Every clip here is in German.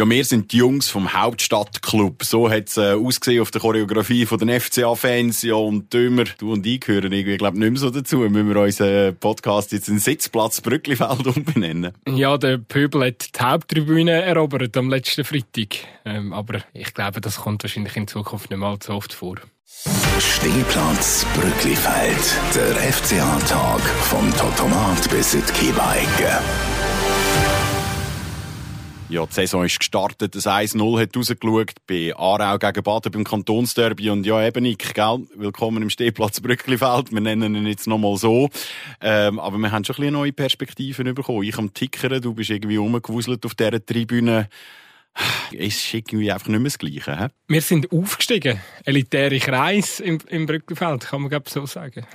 Ja, wir sind die Jungs vom Hauptstadtclub. So hat's äh, ausgesehen auf der Choreografie von den FCA-Fans. Ja, und Dömer, du und ich gehören irgendwie, glaube nicht mehr so dazu. Müssen wir unseren Podcast jetzt in Sitzplatz Brücklifeld umbenennen? Ja, der Pöbel hat die Haupttribüne erobert am letzten Freitag. Ähm, aber ich glaube, das kommt wahrscheinlich in Zukunft nicht mal so oft vor. Stehplatz Brücklifeld. Der FCA-Tag vom Totomat bis in die. Ja, die Saison ist gestartet. Das 1-0 hat rausgeschaut bei Aarau gegen Baden beim Kantonsderby. Und ja, eben Nick, gell? Willkommen im Stehplatz Brücklifeld. Wir nennen ihn jetzt nochmal so. Ähm, aber wir haben schon ein bisschen neue Perspektiven bekommen. Ich am Tickern, du bist irgendwie rumgewuselt auf dieser Tribüne. Es ist irgendwie einfach nicht mehr das Gleiche. He? Wir sind aufgestiegen. Elitäre Kreis im, im Brücklifeld, kann man glaube so sagen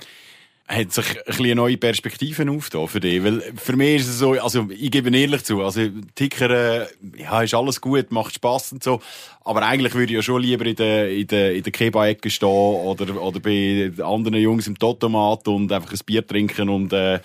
hat sich ein bisschen neue Perspektiven aufgetan für dich? Weil für mich ist es so, also ich gebe ehrlich zu, also Ticker, ja, ist alles gut, macht Spass und so, aber eigentlich würde ich ja schon lieber in der, in der, in der Keba-Ecke stehen oder, oder bei anderen Jungs im Totomat und einfach ein Bier trinken und äh,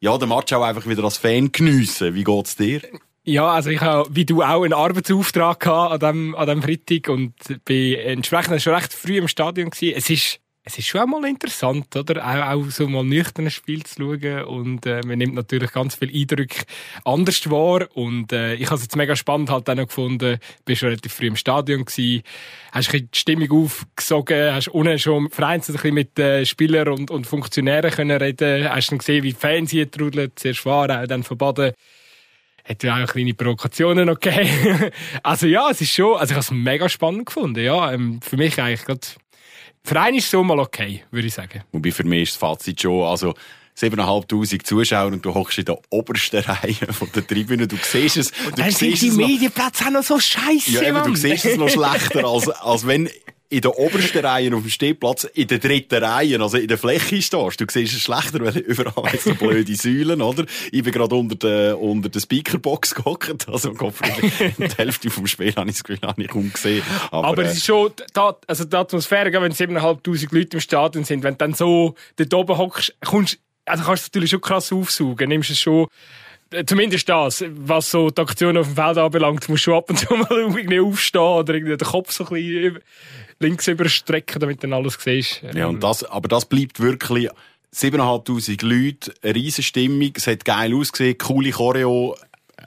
ja, den Match auch einfach wieder als Fan geniessen. Wie geht's dir? Ja, also ich habe, wie du auch, einen Arbeitsauftrag gehabt an dem, an dem Freitag und bin entsprechend schon recht früh im Stadion gewesen. Es ist, es ist schon einmal interessant, oder? Auch, auch so mal nüchtern Spiel zu schauen. Und äh, man nimmt natürlich ganz viel Eindrücke anders wahr. Und äh, ich habe es jetzt mega spannend halt auch noch gefunden. Bist schon relativ früh im Stadion gewesen. Hast ein die Stimmung aufgesogen. Hast unten schon vereinzelt ein bisschen mit äh, Spielern und, und Funktionären können reden. Hast dann gesehen, wie die Fans hier trudeln. Zuerst waren, dann verbaden hat ja auch kleine Provokationen gegeben. also ja, es ist schon, also ich habe es mega spannend gefunden, ja. Ähm, für mich eigentlich gerade für einen ist es so mal okay, würde ich sagen. Wobei für mich ist das Fazit schon, also 7'500 Zuschauer und du hockst in der obersten Reihe von der Tribüne. Du siehst es. Und dann sind die Medienplätze auch noch so scheiße, ja, eben, Du siehst es noch schlechter, als, als wenn in der obersten Reihe auf dem Stehplatz in der dritten Reihe, also in der Fläche stehst. Du siehst es schlechter, weil überall so blöde Säulen, oder? Ich bin gerade unter der, unter der Speakerbox gehockt, also die Hälfte vom Spiel habe ich das Gefühl, habe ich kaum gesehen. Aber, Aber es ist schon, da, also die Atmosphäre, wenn 7'500 Leute im Stadion sind, wenn du dann so dort oben hockst, kommst, also kannst du natürlich schon krass aufsaugen, nimmst es schon, zumindest das, was so die Aktion auf dem Feld anbelangt, musst du ab und zu mal irgendwie aufstehen oder irgendwie den Kopf so ein bisschen links überstrecken, damit dann alles siehst. Ja, und das, aber das bleibt wirklich 7'500 Leute, eine riesen Stimmung, es hat geil ausgesehen, coole Choreo,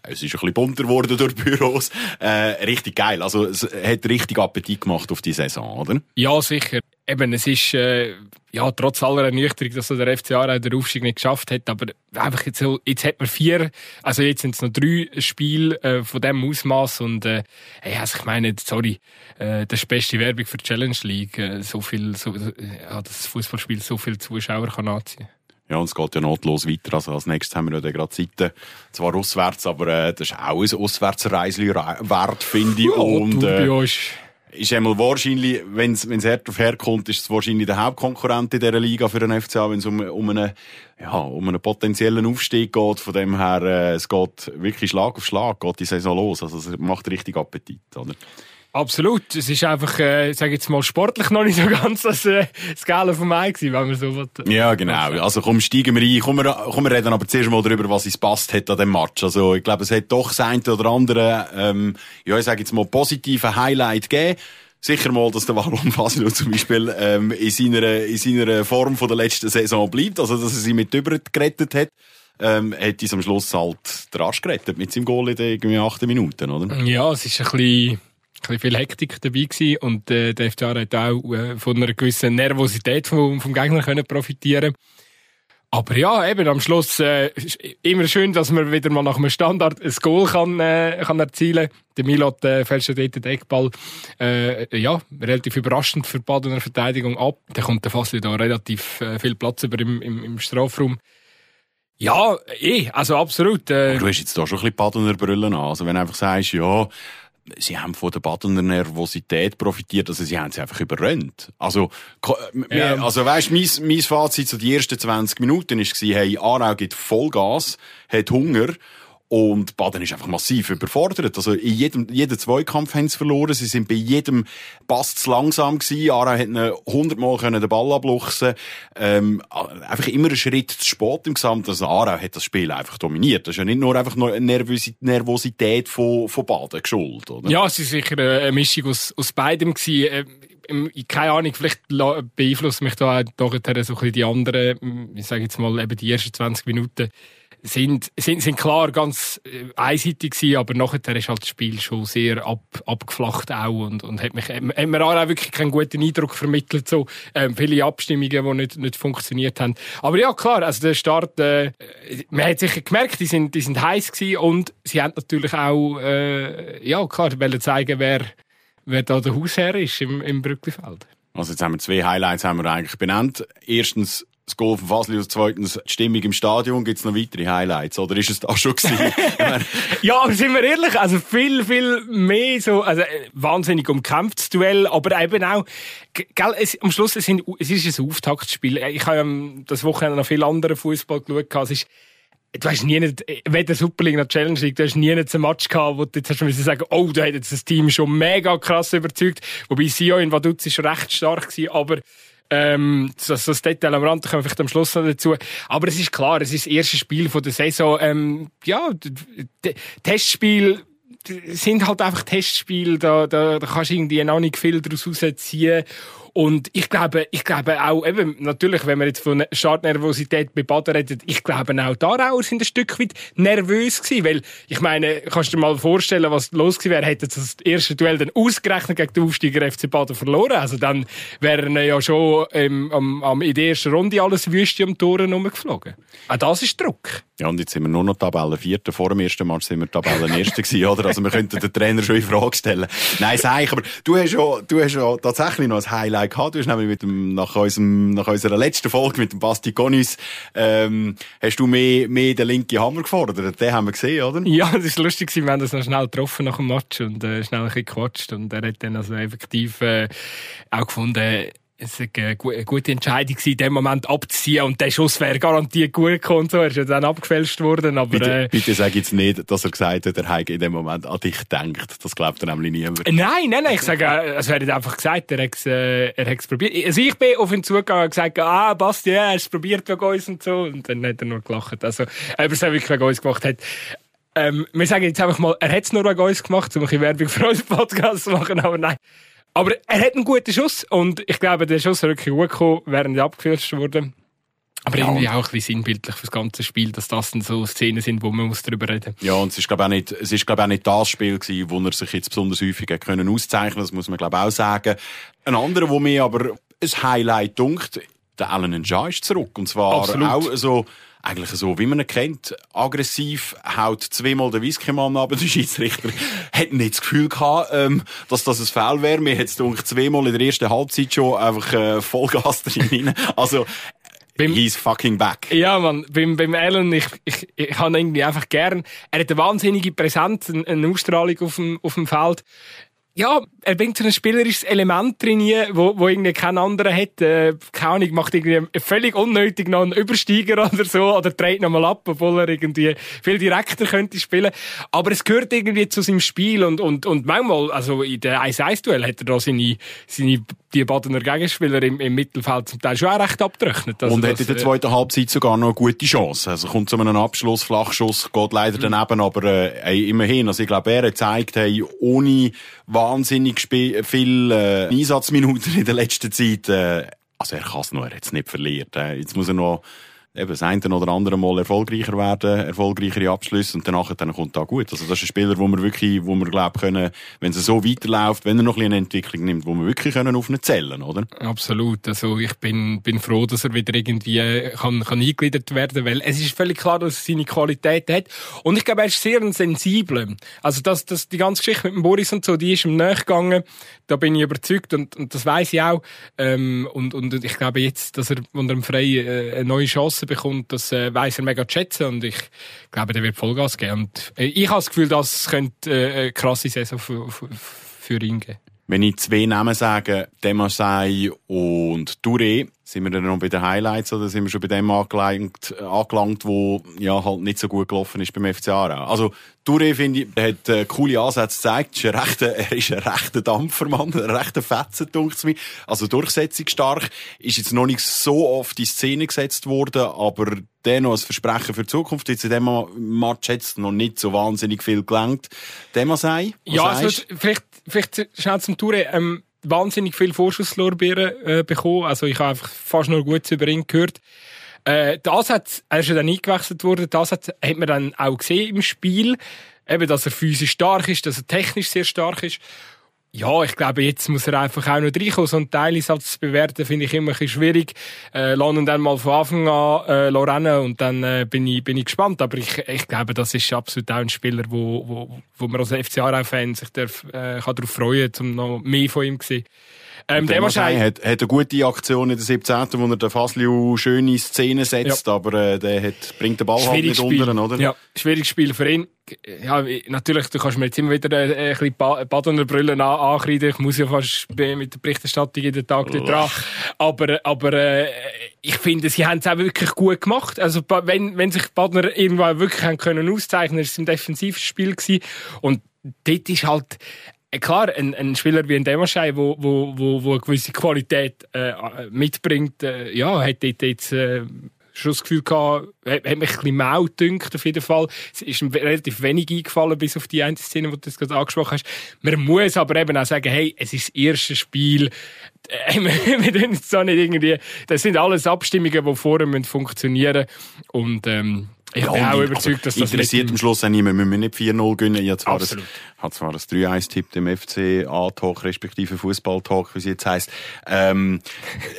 es ist ein bisschen bunter geworden durch Büros. Äh, richtig geil. Also, es hat richtig Appetit gemacht auf die Saison, oder? Ja, sicher eben, es ist, äh, ja, trotz aller Ernüchterung, dass so der FCA den Aufstieg nicht geschafft hat, aber einfach jetzt, jetzt hat man vier, also jetzt sind es noch drei Spiele äh, von dem Ausmaß und, äh, hey, also ich meine, sorry, äh, das ist die beste Werbung für die Challenge League, äh, so viel, so, äh, ja, das Fußballspiel so viele Zuschauer kann anziehen. Ja, und es geht ja notlos weiter. Also als nächstes haben wir ja gerade Zeiten, zwar auswärts, aber äh, das ist auch ein Auswärtsreisli wert, finde ich. Ja, und, äh, ist einmal wahrscheinlich, wenn es hart auf her kommt, ist es wahrscheinlich der Hauptkonkurrent in dieser Liga für den FCA, wenn es um, um, einen, ja, um einen potenziellen Aufstieg geht. Von dem her, äh, es geht wirklich Schlag auf Schlag, geht die Saison los. Also es macht richtig Appetit, oder? Absolut. Es ist einfach, äh, sage jetzt mal, sportlich noch nicht so ganz das, äh, das Gale von mir gewesen, wenn man so will. Ja, genau. Also komm, steigen wir ein. Komm, wir, komm, wir reden aber zuerst mal darüber, was es passt hat an dem Match. Also ich glaube, es hat doch das eine oder andere, ähm, ja, ich sage jetzt mal, positive Highlight gegeben. Sicher mal, dass der Wallon Fasino zum Beispiel ähm, in, seiner, in seiner Form von der letzten Saison bleibt, also dass er sie mit über gerettet hat ähm, hat uns am Schluss halt den Arsch gerettet mit seinem Goal in den irgendwie achten Minuten, oder? Ja, es ist ein bisschen bisschen viel Hektik dabei gewesen und äh, der FCA hat auch äh, von einer gewissen Nervosität vom, vom Gegner können profitieren aber ja, eben am Schluss äh, ist immer schön, dass man wieder mal nach einem Standard ein Goal kann, äh, kann erzielen kann. Der Milot äh, fälscht dort den Eckball äh, ja, relativ überraschend für Badener Verteidigung ab. Da kommt der Fassli da relativ äh, viel Platz über im, im, im Strafraum. Ja, eh, also absolut. Äh. du hast jetzt da schon ein bisschen Badener Brüllen an. Also wenn du einfach sagst, ja, sie haben von der Badener Nervosität profitiert, also sie haben sie einfach überrannt. Also, ja. also weißt, mein, mein Fazit zu so die ersten 20 Minuten ist gewesen, hey, Aarau gibt Vollgas, hat Hunger, Und Baden ist einfach massiv überfordert. Also in jedem, jeden Zweikampf haben sie verloren. Sie sind bei jedem Pass zu langsam gewesen. Ara hat hundertmal den Ball abluchsen ähm, Einfach immer einen Schritt zu spät im Gesamten. Also Ara hat das Spiel einfach dominiert. Das ist ja nicht nur einfach nur eine Nervosität von, von Baden geschuld, oder? Ja, es ist sicher eine Mischung aus, aus beidem gewesen ähm, keine Ahnung, vielleicht beeinflusst mich da auch doch so ein bisschen die anderen, ich sage jetzt mal eben die ersten 20 Minuten sind, sind, sind klar ganz äh, einseitig gewesen, aber nachher ist halt das Spiel schon sehr ab, abgeflacht auch und, und hat, mich, hat mir auch wirklich keinen guten Eindruck vermittelt, so, ähm, viele Abstimmungen, die nicht, nicht funktioniert haben. Aber ja, klar, also der Start, äh, man hat sicher gemerkt, die sind, die sind heiß gewesen und sie haben natürlich auch, äh, ja, klar, wollen zeigen, wer, wer da der Hausherr ist im, im Brücklifeld. Also jetzt haben wir zwei Highlights haben wir eigentlich benannt. Erstens das Goal von Fasli und zweitens die Stimmung im Stadion. Gibt es noch weitere Highlights? Oder ist es da schon gewesen? ja, aber sind wir ehrlich, also viel, viel mehr so, also äh, wahnsinnig umkämpftes Duell, aber eben auch, gell, es, am Schluss, es, sind, es ist ein Auftaktspiel. Ich habe ja das Wochenende noch viel anderen Fußball geschaut. Es ist, du hast nie nicht, weder Super League noch Challenge League, du hast nie einen Match gehabt, wo du jetzt hast du sagen, oh, da hat jetzt das Team schon mega krass überzeugt. Wobei Sio in Vaduz ist recht stark gewesen, aber ähm, das, das Detail am Rand kommen vielleicht am Schluss noch dazu. Aber es ist klar, es ist das erste Spiel von der Saison. Ähm, ja, Testspiel sind halt einfach Testspiele, da, da, da kannst du irgendwie noch nicht viel daraus rausziehen. Und ich glaube, ich glaube auch, eben, natürlich, wenn wir jetzt von Startnervosität bei Baden reden, ich glaube auch da auch sind ein Stück weit nervös gewesen, weil, ich meine, kannst du dir mal vorstellen, was los gewesen wäre, hätte das erste Duell dann ausgerechnet gegen den Aufsteiger FC Baden verloren. Also dann wären ja schon ähm, am, am, in der ersten Runde alles Wüste am Toren rumgeflogen. Auch das ist Druck. Ja, und jetzt sind wir nur noch Tabellen Vierter. Vor dem ersten Match sind wir Tabellen Erster gewesen, oder? Also wir könnten den Trainer schon in Frage stellen. Nein, sag ich, aber du hast ja, du hast ja tatsächlich noch ein Highlight gehabt. Du hast nämlich mit dem, nach unserem, nach unserer letzten Folge mit dem Basti Gonis, ähm, hast du mehr, mehr den linken Hammer gefordert. Den haben wir gesehen, oder? Ja, das ist lustig Wir haben das noch schnell getroffen nach dem Match und, äh, schnell ein bisschen gequatscht und er hat dann also effektiv, äh, auch gefunden, es war eine gute Entscheidung, in dem Moment abzuziehen. Und der Schuss wäre garantiert gut gekommen. So, er ist ja dann abgefälscht worden. Aber, bitte, äh, bitte sag jetzt nicht, dass er gesagt hat, er hätte in dem Moment an dich gedacht. Das glaubt er nämlich niemand. Nein, nein, nein. Ich sage, äh, es wäre einfach gesagt, er hat es, äh, er probiert. Also ich bin auf ihn zugegangen und gesagt, ah, Basti, ja, er hat es probiert wegen uns und so. Und dann hat er nur gelacht. Also, ob er es wirklich wegen uns gemacht hat. Ähm, wir sagen jetzt einfach mal, er hat es nur wegen uns gemacht, um ein bisschen Werbung für unseren Podcast zu machen, aber nein. Aber er hat einen guten Schuss und ich glaube, der Schuss wirklich gut gekommen, während er abgefälscht wurde. Aber ja, irgendwie auch ein bisschen sinnbildlich für das ganze Spiel, dass das dann so Szenen sind, wo man muss darüber reden Ja, und es ist, glaube ich, auch nicht, es ist, glaube ich, auch nicht das Spiel gewesen, wo er sich jetzt besonders häufig können auszeichnen Das muss man, glaube ich, auch sagen. Ein anderer, wo mir aber ein Highlight dunkt, der Alan Njah ist zurück. Und zwar Absolut. auch so, eigentlich so, wie man ihn kennt, aggressiv, haut zweimal den Whisky-Mann ab, der Schiedsrichter hat nicht das Gefühl gehabt, ähm, dass das ein Foul wäre. Mir hat es zweimal in der ersten Halbzeit schon einfach äh, Vollgas drin. Also, beim, He's fucking back. Ja, man, beim, beim Alan, ich, ich, ich habe ihn irgendwie einfach gern. Er hat eine wahnsinnige Präsenz, eine, eine Ausstrahlung auf dem, auf dem Feld ja, er bringt so ein spielerisches Element drin, wo, wo irgendwie kein anderer hat. Äh, keine Ahnung, macht irgendwie völlig unnötig noch einen Übersteiger oder so, oder dreht nochmal ab, obwohl er irgendwie viel direkter könnte spielen. Aber es gehört irgendwie zu seinem Spiel und, und, und manchmal, also in der 1-1-Duell hat er da seine, seine die Badener Gegenspieler im, im Mittelfeld zum Teil schon auch recht abgerechnet. Also und hat in der zweiten Halbzeit sogar noch eine gute Chance. Also kommt zu einem Abschluss, Flachschuss, geht leider mhm. daneben, aber äh, immerhin. Also ich glaube, er hat gezeigt, hey, ohne wahnsinnig viel äh, Einsatzminuten in der letzten Zeit, äh, also er kann es noch, er hat es nicht verliert. Äh. Jetzt muss er noch eben das eine oder andere Mal erfolgreicher werden, erfolgreichere Abschlüsse und danach dann kommt da gut. Also das ist ein Spieler, wo wir wirklich, wo wir glaube können, wenn es so weiterläuft, wenn er noch ein eine Entwicklung nimmt, wo wir wirklich können auf ihn zählen, oder? Absolut. Also ich bin bin froh, dass er wieder irgendwie kann kann eingegliedert werden, weil es ist völlig klar, dass er seine Qualität hat und ich glaube, er ist sehr sensibel. Also das das die ganze Geschichte mit dem Boris und so, die ist ihm nachgegangen. Da bin ich überzeugt und, und das weiß ich auch. Ähm, und und ich glaube jetzt, dass er unter dem Frei äh, eine neue Chance Chancen bekommt, das äh, weiß er mega zu schätzen und ich glaube, der wird Vollgas geben. Und äh, ich habe das Gefühl, das könnte äh, eine krasse Saison für, für ihn geben. Wenn ich zwei Namen sage, Demasai und Touré, sind wir dann noch bei den Highlights oder sind wir schon bei dem angelangt, angelangt wo ja halt nicht so gut gelaufen ist beim FC Aarau? Also Touré, finde ich, hat äh, coole Ansätze gezeigt. Ist ein rechter, er ist ein rechter Dampfermann, ein rechter Fetzen, dunkt mir. Also durchsetzungsstark. Ist jetzt noch nicht so oft in Szene gesetzt worden, aber dennoch als Versprechen für die Zukunft. Jetzt in dem Match hat es noch nicht so wahnsinnig viel gelangt. Dem sei? Ja, also, vielleicht, vielleicht schnell zum Touré. Ähm, wahnsinnig viel Vorschusslorbeeren äh, bekommen. Also ich habe einfach fast nur Gutes über ihn gehört. Äh, das hat, er ist ja dann eingewechselt worden, das hat, hat man dann auch gesehen im Spiel. Eben, dass er physisch stark ist, dass er technisch sehr stark ist. Ja, ich glaube, jetzt muss er einfach auch noch reinkommen. So einen Teileinsatz zu bewerten, finde ich immer ein bisschen schwierig. Äh, ihn dann mal von Anfang an äh, rennen und dann äh, bin, ich, bin ich gespannt. Aber ich, ich glaube, das ist absolut auch ein Spieler, wo, wo, wo man als FC Aarau-Fan sich darf, äh, kann darauf freuen kann, um noch mehr von ihm zu sehen. Ähm, der Marseille hat, hat eine gute Aktion in der 17., wo er den Fasliu schön in Szene setzt, ja. aber äh, der hat, bringt den Ball halt nicht Spiel. unter, oder? Ja, schwieriges Spiel für ihn. Ja, natürlich, du kannst mir jetzt immer wieder äh, ein bisschen Badenerbrille an, ankreiden. Ich muss ja fast mit der Berichterstattung jeden Tag oh. dran. Aber, aber äh, ich finde, sie haben es auch wirklich gut gemacht. Also wenn, wenn sich Badner irgendwann wirklich haben können auszeichnen, ist es im defensiven Spiel gewesen. Und dort ist halt klar, ein, ein Spieler wie ein Demaschei, wo, wo, wo, wo eine gewisse Qualität äh, mitbringt, äh, ja, hat dort jetzt äh, schon das Gefühl gehabt, hat, hat mich ein bisschen mau gedünkt, auf jeden Fall. Es ist ihm relativ wenig eingefallen, bis auf die eine Szene, die du das gerade angesprochen hast. Man muss aber eben auch sagen, hey, es ist das erste Spiel, äh, wir tun jetzt so nicht irgendwie, das sind alles Abstimmungen, die vorher funktionieren müssen. Und, ähm, ich ja, bin auch überzeugt, dass das interessiert am Schluss auch niemand. Wir müssen nicht 4-0 gewinnen. Ich habe zwar hat zwar das 3-1-Tipp im FC A-Talk, respektive Fußball-Talk, wie es jetzt heisst. Ähm,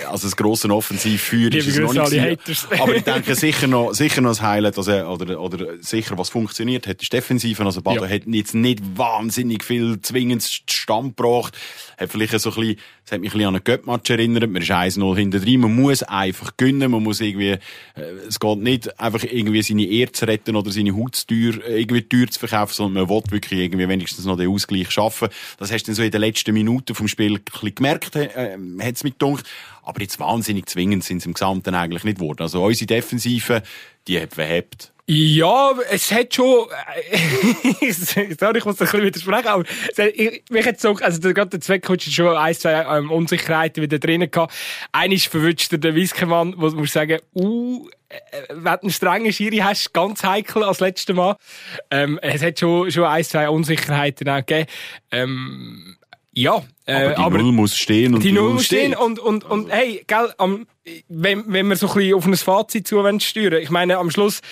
also das grosse Offensivfeuer ist es noch nicht Aber ich denke sicher noch, sicher noch das Highlight, also, oder, oder sicher was funktioniert hat, ist Defensive. Also Baden ja. hat jetzt nicht wahnsinnig viel zwingend Stand gebracht. Hat vielleicht so ein bisschen, es hat mich ein bisschen an einen Göttmatch erinnert. Man ist 1-0 hinter drin. Man muss einfach gönnen. Man muss irgendwie, äh, es geht nicht einfach irgendwie seine Ehre zu retten oder seine Hautstür irgendwie teuer zu verkaufen, sondern man will wirklich irgendwie wenigstens noch den Ausgleich schaffen. Das hast du dann so in den letzten Minuten vom Spiel ein bisschen gemerkt, äh, hat es mit gedacht. Aber jetzt wahnsinnig zwingend sind sie im Gesamten eigentlich nicht geworden. Also unsere Defensive, die hat verhebt. Ja, es hat schon, äh, sorry, ich muss ein bisschen widersprechen, aber ich, mich hat so, also gerade der Zweckcoach schon ein, zwei ähm, Unsicherheiten wieder drinnen gehabt. Eines verwünscht der Wiskemann, wo man sagen, uh, äh, wenn du einen strengen Schiri hast, ganz heikel als letztes Mal. Ähm, es hat schon, schon ein, zwei Unsicherheiten auch gegeben. Ähm, ja, äh, aber die aber Null muss stehen und die, Null muss stehen und und und hey, gell, am, wenn wenn wir so ein bisschen auf ein Fazit zu steuern, ich meine am Schluss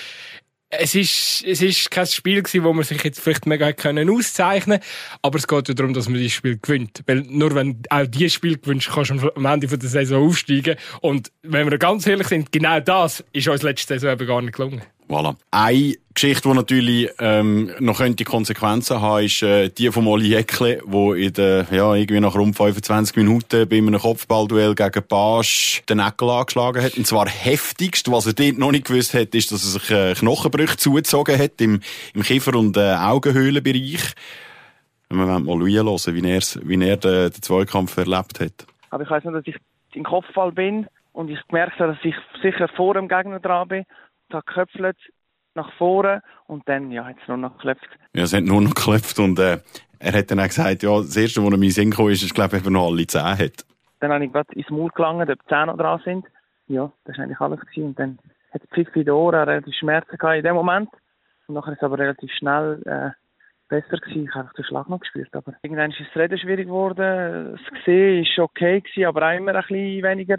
es ist, es ist kein Spiel gewesen, wo man sich jetzt vielleicht mega können auszeichnen aber es geht ja darum, dass man das Spiel gewinnt. Weil nur wenn auch dieses Spiel gewinnst, kannst du am Ende der Saison aufsteigen. Und wenn wir ganz ehrlich sind, genau das ist uns letzte Saison eben gar nicht gelungen. Voilà. Eine Geschichte, die natürlich ähm, noch könnte Konsequenzen haben, ist äh, die von Oli Jäckle, wo in der, ja, irgendwie nach rund 25 Minuten bei einem Kopfballduell gegen Pasch den Eckel angeschlagen hat. Und zwar heftigst. Was er dort noch nicht gewusst hat, ist, dass er sich äh, Knochenbrüche zugezogen hat im, im Kiefer- und äh, Augenhöhlenbereich. Wir wollen mal hören, wie er, wie er den, den Zweikampf erlebt hat. Aber ich weiss nur, dass ich im Kopfball bin und ich habe, dass ich sicher vor dem Gegner dran bin hat geköpfelt nach vorne und dann ja, hat es nur noch geklopft. Ja, es hat nur noch geklopft und äh, er hat dann auch gesagt, ja, das Erste, was er mir in Sinn kam, ist, ist, glaube ich, noch alle zehn hat. Dann habe ich gerade ins Maul gelangt, ob zehn noch dran sind. Ja, das war eigentlich alles. Gewesen. Und dann hat Pfiff in den Ohren relativ Schmerzen gehabt in dem Moment. Und nachher ist es aber relativ schnell äh, besser gewesen. Ich habe den Schlag noch gespürt. Aber irgendwann ist das Reden schwierig geworden. Das Gesehen war okay gewesen, aber auch immer ein bisschen weniger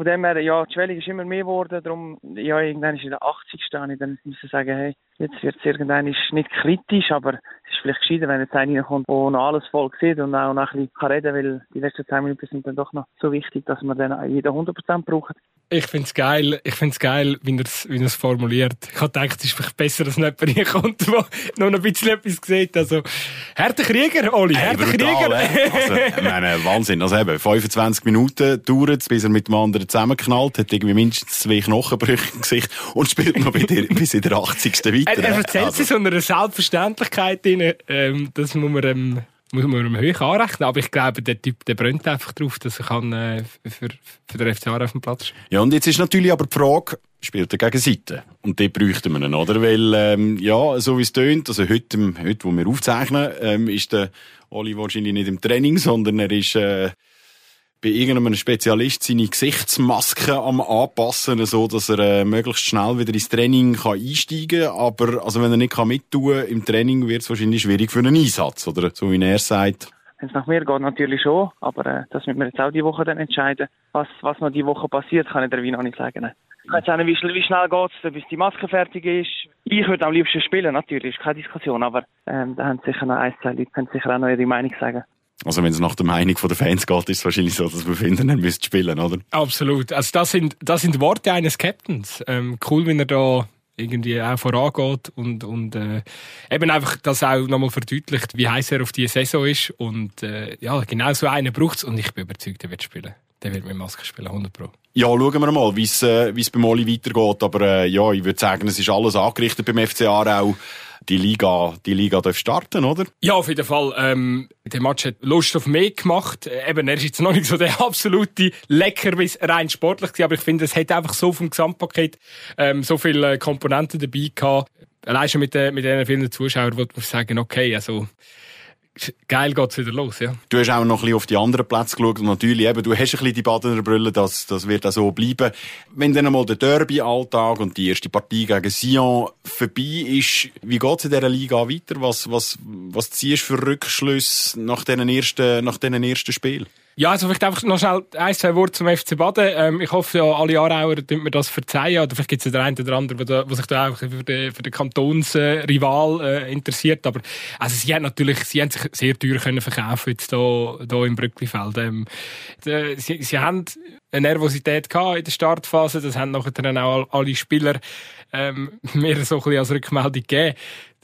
von dem her, ja, die Schwelling ist immer mehr geworden, darum, ja, irgendwann ist in der 80 stehen, dann müssen sagen, hey, jetzt wird es irgendwann nicht kritisch, aber es ist vielleicht gescheiter, wenn jetzt einer kommt, der noch alles voll sieht und auch noch ein bisschen reden kann, weil die letzten 10 Minuten sind dann doch noch so wichtig, dass man dann jeden 100% braucht. Ich finde es geil, ich find's geil, wie er es wie formuliert. Ich habe gedacht, es ist vielleicht besser, dass nicht jemand kommt, der noch ein bisschen etwas sieht. Also, härter Krieger, Oli, härter hey, Krieger. also, ich meine, Wahnsinn. Also eben, 25 Minuten dauert es, bis er mit dem anderen zusammenknallt, hat irgendwie mindestens zwei Knochenbrüche im Gesicht und spielt noch bis in der 80. weiter. Er, er erzählt also. so einer Selbstverständlichkeit drin, ähm, das muss man, ähm, muss man ihm hoch anrechnen. Aber ich glaube, der Typ, der brennt einfach drauf, dass er kann, äh, für, für den FCA auf dem Platz Ja, und jetzt ist natürlich aber die Frage, spielt er gegen Seite? Und dort bräuchten wir ihn, oder? Weil, ähm, ja, so wie es tönt, also heute, heute, wo wir aufzeichnen, ähm, ist der Oli wahrscheinlich nicht im Training, sondern er ist, äh, bei irgendeinem Spezialist seine Gesichtsmaske am anpassen, so dass er äh, möglichst schnell wieder ins Training kann einsteigen kann. Aber also wenn er nicht kann mittun im Training, wird es wahrscheinlich schwierig für einen Einsatz, oder? So wie er sagt. Wenn es nach mir geht, natürlich schon. Aber äh, das müssen wir jetzt auch die Woche dann entscheiden. Was, was noch die Woche passiert, kann ich dir wie noch nicht sagen. Ich kann jetzt sagen, wie, wie schnell geht es, bis die Maske fertig ist. Ich würde am liebsten spielen, natürlich, keine Diskussion. Aber ähm, da haben sicher noch ein, zwei Leute, können sicher auch noch ihre Meinung sagen. Also wenn es nach der Meinung der Fans geht, ist es wahrscheinlich so, dass wir finden, er müsste spielen, oder? Absolut. Also das sind, das sind Worte eines Captains. Ähm, cool, wenn er da irgendwie auch vorangeht und, und äh, eben einfach das auch nochmal verdeutlicht, wie heiß er auf die Saison ist. Und äh, ja, genau so einen braucht es und ich bin überzeugt, er wird spielen. Der wird mit Maske spielen, 100 Pro. Ja, schauen wir mal, wie es äh, beim Oli weitergeht. Aber äh, ja, ich würde sagen, es ist alles angerichtet beim FC Aarau die Liga, die Liga darf starten, oder? Ja, auf jeden Fall. Ähm, der Match hat Lust auf mehr gemacht. Eben, er ist jetzt noch nicht so der absolute Leckerbiss rein sportlich gewesen, aber ich finde, es hat einfach so vom Gesamtpaket ähm, so viele Komponenten dabei gehabt. Allein schon mit, den, mit den vielen Zuschauern wollte man sagen, okay, also geil geht's wieder los, ja. Du hast auch noch ein bisschen auf die anderen Plätze geschaut und natürlich eben, du hast ein bisschen die Badener Brille, das, das wird auch so bleiben. Wenn dann einmal der Derby-Alltag und die erste Partie gegen Sion vorbei ist, wie geht's in dieser Liga weiter? Was, was, was ziehst du für Rückschlüsse nach diesen ersten, nach diesen ersten Spielen? Ja, also vielleicht einfach noch schnell ein, zwei Worte zum FC Baden. Ähm, ich hoffe, ja, alle Aarauer tun mir das verzeihen. Oder vielleicht gibt es ja den einen oder anderen, der, sich da auch für den, für den Kantonsrival äh, interessiert. Aber also sie haben natürlich, sie haben sich sehr teuer können verkaufen jetzt hier, hier im Brücklifeld. Ähm, die, sie, sie haben eine Nervosität in der Startphase. Das haben nachher dann auch alle Spieler ähm, mir so ein bisschen als Rückmeldung gegeben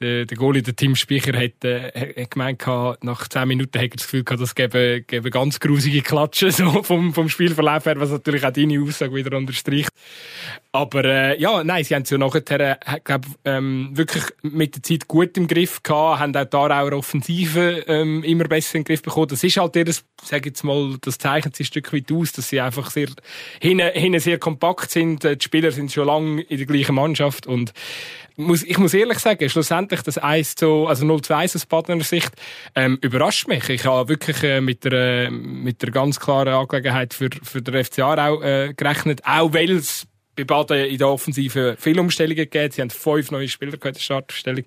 der, der Goalie, der Tim Speicher, hat, äh, hat gemeint, nach zehn Minuten hat er das Gefühl gehabt, das gäbe, gäbe ganz grusige Klatschen so vom, vom Spielverlauf her, was natürlich auch deine Aussage wieder unterstreicht. Aber äh, ja, nein, sie haben es ja nachher, äh, glaub, ähm, wirklich mit der Zeit gut im Griff gehabt, haben auch da auch Offensive ähm, immer besser den Griff bekommen. Das ist halt ihr, sage jetzt mal, das zeichnet sie ein Stück weit aus, dass sie einfach sehr hinten, hinten sehr kompakt sind. Die Spieler sind schon lange in der gleichen Mannschaft und muss, ich muss ehrlich sagen, schlussendlich das 1 zu, also 0 zu 1 aus Badner Sicht, ähm, überrascht mich. Ich habe wirklich äh, mit der, mit der ganz klaren Angelegenheit für, für den FCA auch äh, gerechnet, auch weil es bei Baden in der Offensive viele Umstellungen gegeben. Sie haben fünf neue Spieler in der Startstellung.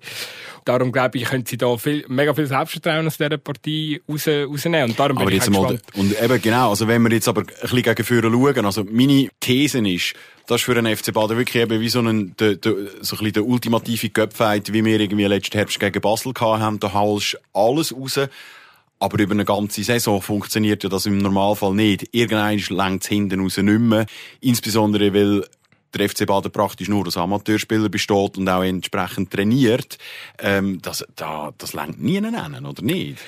Darum glaube ich, können sie da viel, mega viel Selbstvertrauen aus dieser Partie raus, rausnehmen. Und darum aber bin jetzt ich mal, und eben genau, also wenn wir jetzt aber ein bisschen gegen Führer schauen, also meine These ist, das ist für einen FC Baden wirklich eben wie so ein, der, der, so ein bisschen der ultimative Göpfheit, wie wir irgendwie letzten Herbst gegen Basel gehabt haben. Da haust alles raus. Aber über eine ganze Saison funktioniert ja das im Normalfall nicht. Irgendein längt es hinten raus nicht mehr. Insbesondere, weil der FC Baden praktisch nur aus Amateurspieler besteht und auch entsprechend trainiert. Ähm, das, da, das längt nie nennen, oder nicht?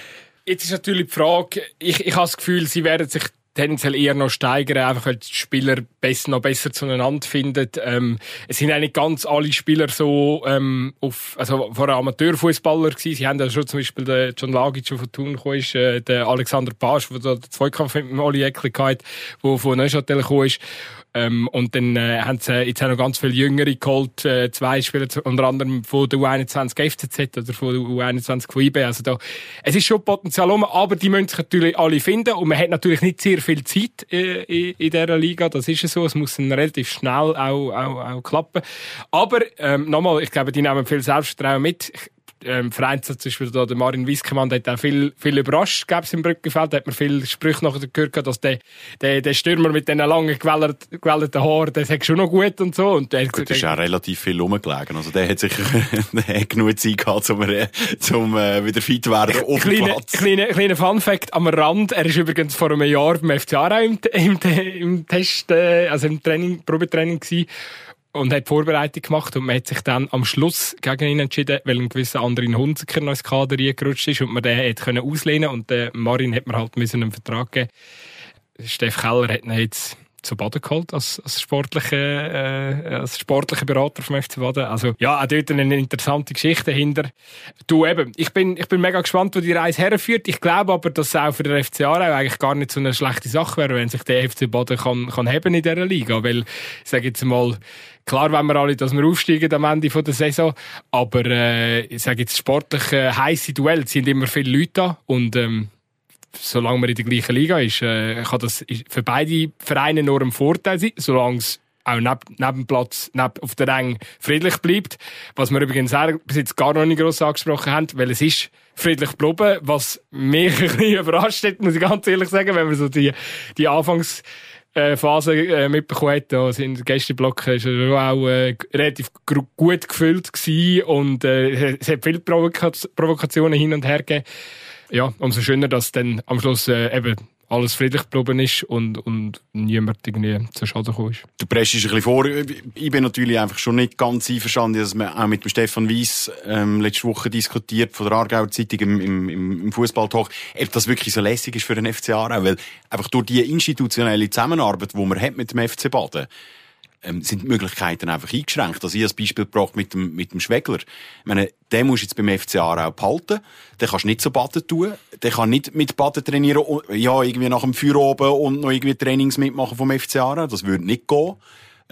Jetzt ist natürlich die Frage, ich, ich habe das Gefühl, sie werden sich tendenziell eher noch steigern, einfach weil die Spieler besser, noch besser zueinander finden. Ähm, es sind eigentlich ganz alle Spieler so ähm, auf, also vor Amateurfußballer gewesen. Sie haben ja schon zum Beispiel den John Lagic, der von Thun gekommen ist, äh, der Alexander Pasch, der den Zweikampf mit dem Oli Eckli hatte, der von Neuchâtel gekommen ist. Ähm, und dann äh, haben sie jetzt auch noch ganz viele Jüngere geholt, äh, zwei Spieler, unter anderem von der U21 FCZ oder von der U21 von IB. Also da, es ist schon Potenzial um, aber die müssen sich natürlich alle finden und man hat natürlich nicht sehr viel Zeit äh, in, in dieser Liga, das ist so, es muss relativ schnell auch, auch, auch klappen. Aber ähm, nochmal, ich glaube, die nehmen viel Selbstvertrauen mit. Ich, ähm, Vereins zum Beispiel da, der Marin Wiskemann, der hat auch viel, viel überrascht, gäbe es im Brückenfeld, da hat man viel Sprüche nachher gehört, dass der, der, der Stürmer mit diesen langen, gewellten, gewellten Haaren, der sagt schon noch gut und so. Und der gut, das ist auch relativ viel rumgelegen. Also der hat sicher der hat genug Zeit gehabt, um, um äh, wieder fit zu werden auf kleine, Platz. Kleiner kleine Fun-Fact am Rand, er ist übrigens vor einem Jahr beim FCA im, im, im Test, äh, also im Training, Probetraining gewesen und hat Vorbereitung gemacht und man hat sich dann am Schluss gegen ihn entschieden, weil ein gewisser anderer Hunziker noch ins Kader reingerutscht ist und man den hätte können auslehnen und der Marin hat mir halt einen Vertrag geben. Steff Keller hat ihn jetzt zu Baden geholt als, als sportlicher äh, als sportlicher Berater vom FC Baden. Also ja, auch dort eine interessante Geschichte dahinter. Du eben, ich bin ich bin mega gespannt, wo die Reise herführt. Ich glaube aber, dass es auch für den FC Aarau eigentlich gar nicht so eine schlechte Sache wäre, wenn sich der FC Baden kann kann haben in dieser Liga, weil ich sage jetzt mal Klar wenn wir alle, dass wir aufsteigen am Ende der Saison, aber äh, ich sage jetzt sportlich äh, heiße Duelle sind immer viele Leute da und ähm, solange man in der gleichen Liga ist, äh, kann das für beide Vereine nur ein Vorteil sein, solange es auch neben, neben Platz, neben, auf der Rang friedlich bleibt. Was wir übrigens auch bis jetzt gar noch nicht gross angesprochen haben, weil es ist friedlich geblieben, was mich ein bisschen überrascht hat, muss ich ganz ehrlich sagen, wenn man so die, die Anfangs Phase äh, mitbekommen hat. Da sind die Gästeblock ist auch äh, relativ gut gefüllt gewesen und äh, es hat viele Provoka Provokationen hin und her gegeben ja, umso schöner, dass dann am Schluss äh, eben alles friedlich geblieben ist und, und niemand irgendwie zu Schaden gekommen ist. Du presst ein bisschen vor. Ich bin natürlich einfach schon nicht ganz einverstanden, dass man auch mit dem Stefan Weiss ähm, letzte Woche diskutiert von der Aargauer Zeitung im, im, im Fußballtalk, ob das wirklich so lässig ist für den FC Aarau, weil einfach durch die institutionelle Zusammenarbeit, die man hat mit dem FC Baden, ähm, sind die Möglichkeiten einfach eingeschränkt. Also ich als Beispiel gebracht mit dem, mit dem Schwegler. Ich meine, den musst du jetzt beim FC Aarau behalten. Den kannst du nicht so Baden tun. Der kann nicht mit Baden trainieren, ja, irgendwie nach dem Feuer oben und noch irgendwie Trainings mitmachen vom FC. Das würde nicht gehen.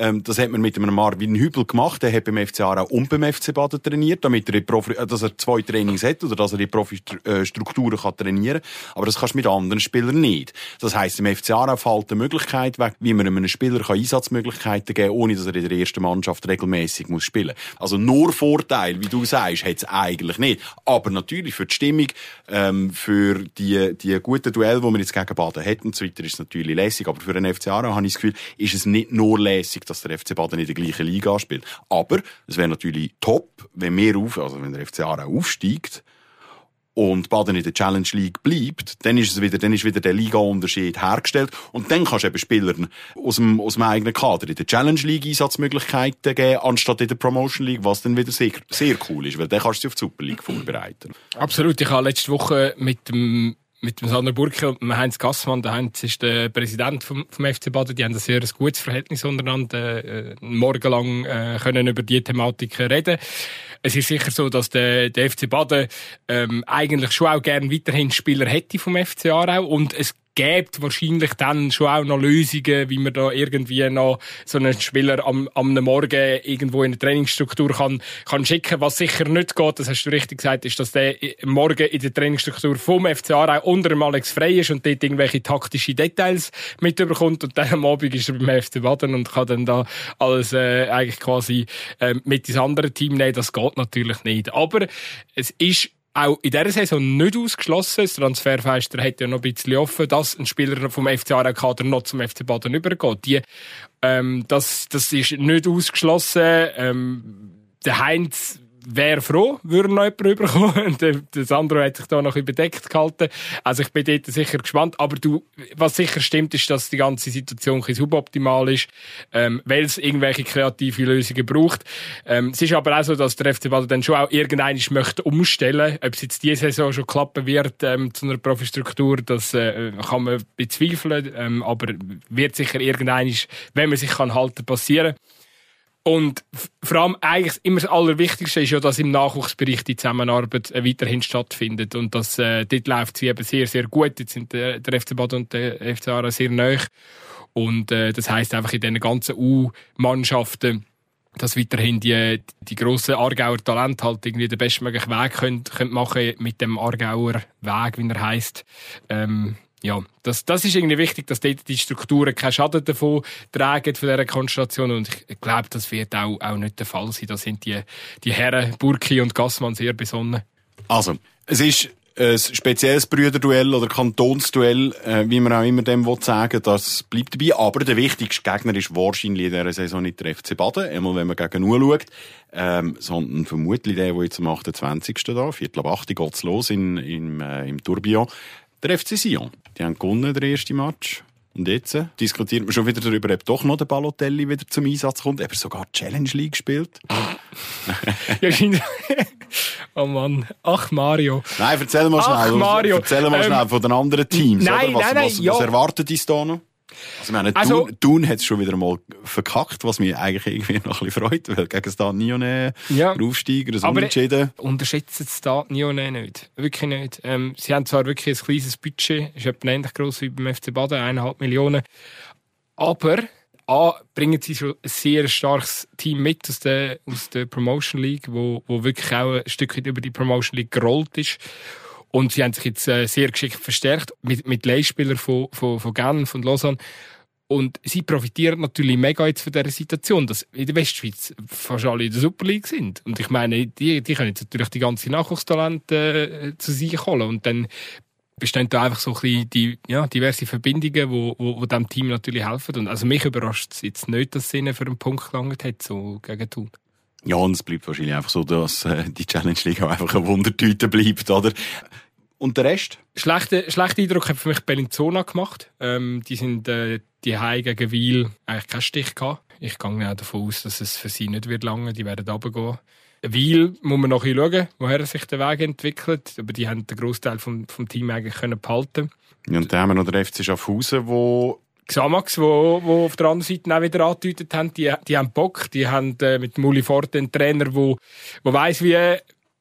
Ähm, das hat man mit einem Marvin Hübel gemacht. Der hat beim FC Aarau und beim FC Baden trainiert, damit er, Profi, äh, dass er zwei Trainings hat oder dass er die Profi-Strukturen kann trainieren Aber das kannst du mit anderen Spielern nicht. Das heisst, im FC Aarau fällt die Möglichkeit weg, wie man einem Spieler kann Einsatzmöglichkeiten geben kann, ohne dass er in der ersten Mannschaft regelmäßig muss spielen Also nur Vorteil, wie du sagst, hat es eigentlich nicht. Aber natürlich für die Stimmung, ähm, für die, die guten Duelle, die wir jetzt gegen Baden hätten und so ist es natürlich lässig. Aber für den FC Aarau habe ich das Gefühl, ist es nicht nur lässig, dass der FC Baden in der gleichen Liga spielt. Aber es wäre natürlich top, wenn wir auf, also wenn der FC Aarau aufsteigt und Baden in der Challenge League bleibt, dann ist es wieder, dann ist wieder der Liga-Unterschied hergestellt und dann kannst du eben Spielern aus dem, aus dem eigenen Kader in der Challenge League Einsatzmöglichkeiten geben, anstatt in der Promotion League, was dann wieder sehr, sehr cool ist, weil dann kannst du dich auf die Super League vorbereiten. Absolut. Ich habe letzte Woche mit dem mit dem Sander Burke und dem Heinz Gassmann. Der Heinz ist der Präsident vom, vom FC Baden. Die haben ein sehr gutes Verhältnis untereinander. Äh, morgenlang äh, können über die Thematik reden. Es ist sicher so, dass der, der FC Baden ähm, eigentlich schon auch gern weiterhin Spieler hätte vom FC Aarau und es gibt wahrscheinlich dann schon auch noch Lösungen, wie man da irgendwie noch so einen Spieler am, am Morgen irgendwo in eine Trainingsstruktur kann, kann schicken. Was sicher nicht geht, das hast du richtig gesagt, ist, dass der Morgen in der Trainingsstruktur vom FC Aarau unter dem Alex frei ist und dort irgendwelche taktische Details mitbekommt und dann am Abend ist er beim FC Baden und kann dann da alles äh, eigentlich quasi äh, mit ins andere Team nehmen. Das geht natürlich nicht. Aber es ist auch in dieser Saison nicht ausgeschlossen. Das Transferfenster hat ja noch ein bisschen offen, dass ein Spieler vom FC Aarau-Kader noch zum FC Baden übergeht. Die, ähm, das, das ist nicht ausgeschlossen. Ähm, der Heinz wäre froh, würde noch jemand rüberkommen. der Sandro hat sich da noch bedeckt gehalten. Also ich bin dort sicher gespannt. Aber du, was sicher stimmt, ist, dass die ganze Situation ein suboptimal ist, ähm, weil es irgendwelche kreative Lösungen braucht. Ähm, es ist aber auch so, dass der FC Baden dann schon auch irgendeinen möchte umstellen. Ob es jetzt diese Saison schon klappen wird ähm, zu einer Profistruktur, das äh, kann man bezweifeln. Ähm, aber wird sicher irgendeinen, wenn man sich kann halten, passieren. Und vor allem eigentlich immer das Allerwichtigste ist ja, dass im Nachwuchsbereich die Zusammenarbeit äh, weiterhin stattfindet. Und das, äh, dort läuft sie eben sehr, sehr gut. Jetzt sind der, der FC Bad und der FC Aarau sehr neu. Und äh, das heißt einfach in diesen ganzen U-Mannschaften, dass weiterhin die, die grossen Aargauer Talente halt irgendwie den bestmöglichen Weg können, können machen mit dem Aargauer Weg, wie er heisst. Ähm, ja, das, das ist irgendwie wichtig, dass dort die Strukturen keinen Schaden davon tragen, von dieser Konstellation. Und ich glaube, das wird auch, auch nicht der Fall sein. Da sind die, die Herren Burki und Gassmann sehr besonnen. Also, es ist ein spezielles Brüderduell oder Kantonsduell, äh, wie man auch immer dem sagen das bleibt dabei. Aber der wichtigste Gegner ist wahrscheinlich in dieser Saison nicht der FC Baden, einmal wenn man gegen nur schaut, ähm, sondern vermutlich der, der jetzt am 28. da, Viertel ab 8 geht's los in, in, äh, im Tourbillon, der FC Sion. Die haben gewonnen, der erste Match. Und jetzt äh, diskutiert man schon wieder darüber, ob doch noch der Balotelli wieder zum Einsatz kommt. Er sogar Challenge League gespielt. ja, oh Mann. Ach, Mario. Nein, erzähl mal schnell. Ach, Mario. Erzähl mal schnell ähm, von den anderen Teams. Nein, oder? Was, nein, nein. Was, ja. was erwartet uns da noch? Also, meine, also, Thun hat es schon wieder mal verkackt, was mich eigentlich irgendwie noch ein bisschen freut, weil gegen Stade Nione ja, Aufsteiger, das Unentschieden. unterschätzt Stade Nione nicht. Wirklich nicht. Ähm, sie haben zwar wirklich ein kleines Budget, ist etwa ähnlich gross wie beim FC Baden, eineinhalb Millionen. Aber A, bringen sie schon ein sehr starkes Team mit aus der, aus der Promotion League, wo, wo wirklich auch ein Stück weit über die Promotion League gerollt ist. Und sie haben sich jetzt äh, sehr geschickt verstärkt mit, mit Leihspielern von, von, von Genf, von Lausanne. Und sie profitieren natürlich mega jetzt von dieser Situation, dass in der Westschweiz fast alle in der Super League sind. Und ich meine, die, die können jetzt natürlich die ganze Nachwuchstalente äh, zu sich holen. Und dann bestehen da einfach so ein bisschen die, ja, diverse Verbindungen, wo, wo, wo dem Team natürlich helfen. Und also mich überrascht es jetzt nicht, dass sie für einen Punkt gelangt hat, so gegen Thun. Ja, und es bleibt wahrscheinlich einfach so, dass äh, die Challenge League auch einfach eine Wundertüte bleibt, oder? Und der Rest? Schlechter schlechter Eindruck hat für mich Bellinzona gemacht. Ähm, die sind äh, die Hause gegen Wiel eigentlich keinen Stich gehabt. Ich gehe auch davon aus, dass es für sie nicht wird lange. Die werden runtergehen. Wiel muss man noch ein schauen, woher sich der Weg entwickelt. Aber die haben den Großteil vom, vom Team eigentlich können behalten. Ja, und dann haben wir noch den FC Schaffhausen, wo Xamax, wo auf der anderen Seite auch wieder angedeutet haben, die, die haben Bock, die haben äh, mit Muli Forte einen Trainer, wo, wo weiss, wie,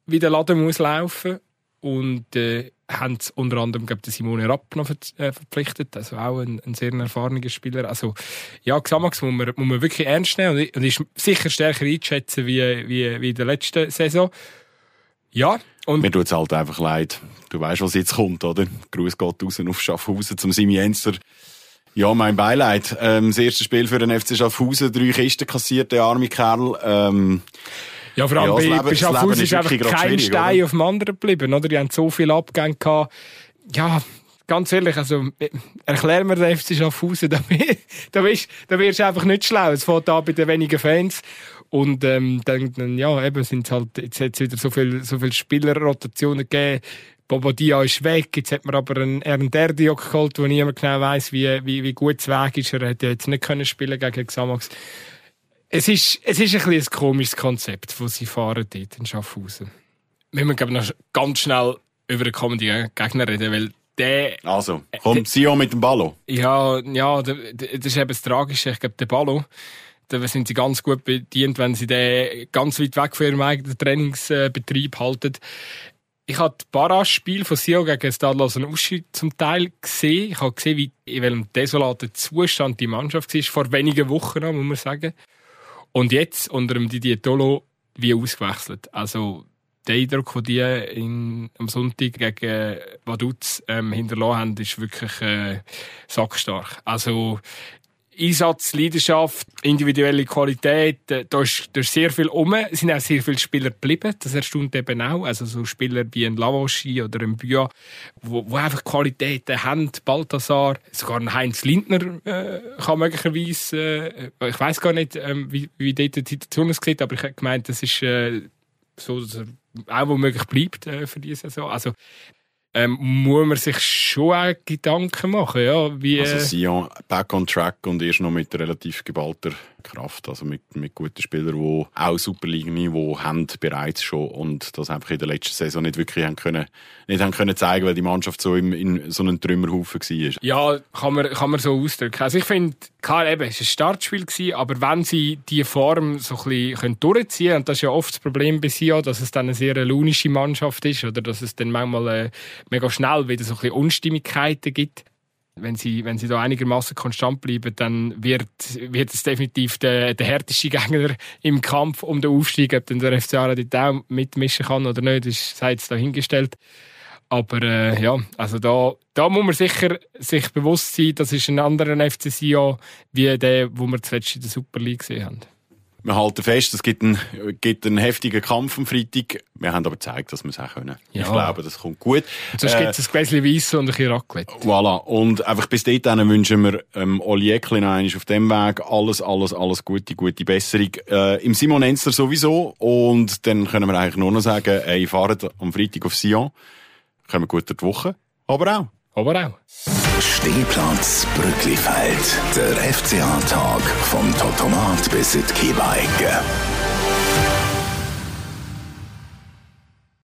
wie der Laden muss laufen und äh, haben unter anderem glaub, den Simone Rapp noch äh, verpflichtet, also auch ein, ein sehr erfahrener Spieler. Also ja, Xamax muss man, muss man wirklich ernst nehmen und, und ist sicher stärker einschätzen wie, wie, wie in der letzten Saison. Ja, und Mir tut es halt einfach leid. Du weißt, was jetzt kommt, oder? Gruß geht raus auf Schaffhausen zum Simi Enzer. Ja, mein Beileid. Ähm, das erste Spiel für den FC Schaffhausen, drei Kisten kassiert, der arme Kerl. Ähm, ja, vor allem ja, bei, bei Schaffhausen ist einfach kein Stein oder? auf dem anderen geblieben, oder? Die haben so viele Abgänge gehabt. Ja, ganz ehrlich, also, erklär mir den FC Schaffhausen, da, da, wirst, da wirst du einfach nicht schlau. Es fängt an bei den wenigen Fans. Und, ähm, dann, ja, eben sind halt, jetzt hat es wieder so viel, so viel Spielerrotationen gegeben. Bobodia ist weg, jetzt hat man aber einen Ern Derdiok geholt, wo niemand genau weiss, wie, wie, wie gut es weg ist. Er hätte jetzt nicht können spielen gegen Xamax. Es ist, es ist ein, ein komisches Konzept, das sie fahren dort in Schaffhausen. Wir müssen, noch ganz schnell über den kommenden Gegner reden, weil der... Also, kommt Sion mit dem Ballo? Ja, ja, das ist eben das Tragische. Ich glaube, der Ballo, da sind sie ganz gut bedient, wenn sie den ganz weit weg von ihrem eigenen Trainingsbetrieb halten. Ich habe das Barrage-Spiel von Sio gegen Stadlos und Uschi zum Teil gesehen. Ich habe gesehen, wie, in welchem desolaten Zustand die Mannschaft war, vor wenigen Wochen noch, muss man sagen. Und jetzt unter dem Didier Tolo wie ausgewechselt. Also, der Eindruck, den die in, am Sonntag gegen Vaduz ähm, hinterlassen haben, ist wirklich äh, sackstark. Also, Einsatz, Leidenschaft, individuelle Qualität, äh, da ist, da ist sehr viel um. Es sind auch sehr viele Spieler geblieben, das erstaunt eben auch. Also so Spieler wie ein Lavoschi oder ein Bua, wo, wo einfach Qualitäten haben, Balthasar, sogar ein Heinz Lindner äh, kann möglicherweise, äh, ich weiß gar nicht, ähm, wie, wie dort die Situation aussieht, aber ich habe gemeint, das ist äh, so, dass er auch womöglich bleibt äh, für diese Saison. Also ähm, muss man sich schon auch Gedanken machen, ja, wie... Also Sion back on track und erst noch mit relativ geballter Kraft, also mit, mit guten Spielern, die auch Superliga-Niveau haben bereits schon und das einfach in der letzten Saison nicht wirklich haben können, nicht haben können zeigen, weil die Mannschaft so im, in so einem Trümmerhaufen war. Ja, kann man, kann man so ausdrücken. Also ich finde, klar eben, es war ein Startspiel gewesen, aber wenn sie die Form so ein bisschen durchziehen können, und das ist ja oft das Problem bei Sion, dass es dann eine sehr launische Mannschaft ist oder dass es dann manchmal äh, mega schnell wieder so ein bisschen Unstimmigkeiten gibt, wenn sie, wenn sie da einigermaßen konstant bleiben, dann wird, wird es definitiv der, der härteste Gegner im Kampf um den Aufstieg. Ob denn der FCA dort auch mitmischen kann oder nicht, ist, sei jetzt dahingestellt. Aber äh, ja, also da, da muss man sicher sich bewusst sein, das ist ein anderer FC Sion, wie der, wo wir zuletzt in der Super League gesehen haben wir halten fest, es gibt einen, gibt einen heftigen Kampf am Freitag. Wir haben aber gezeigt, dass wir es auch können. Ja. Ich glaube, das kommt gut. Und sonst äh, gibt es ein Gläschen Weiss und ein bisschen Raclette. Voilà. Und einfach bis dahin wünschen wir ähm, Oli Eckli noch auf dem Weg alles, alles, alles Gute, gute Besserung. Äh, Im Simon Enzer sowieso. Und dann können wir eigentlich nur noch sagen, ey, fahrt am Freitag auf Sion. Kommen gut durch die Woche. Aber auch. Aber auch. Stehplatz Brücklifeld. Der FCA-Tag vom Totomat bis in die Kiebeige.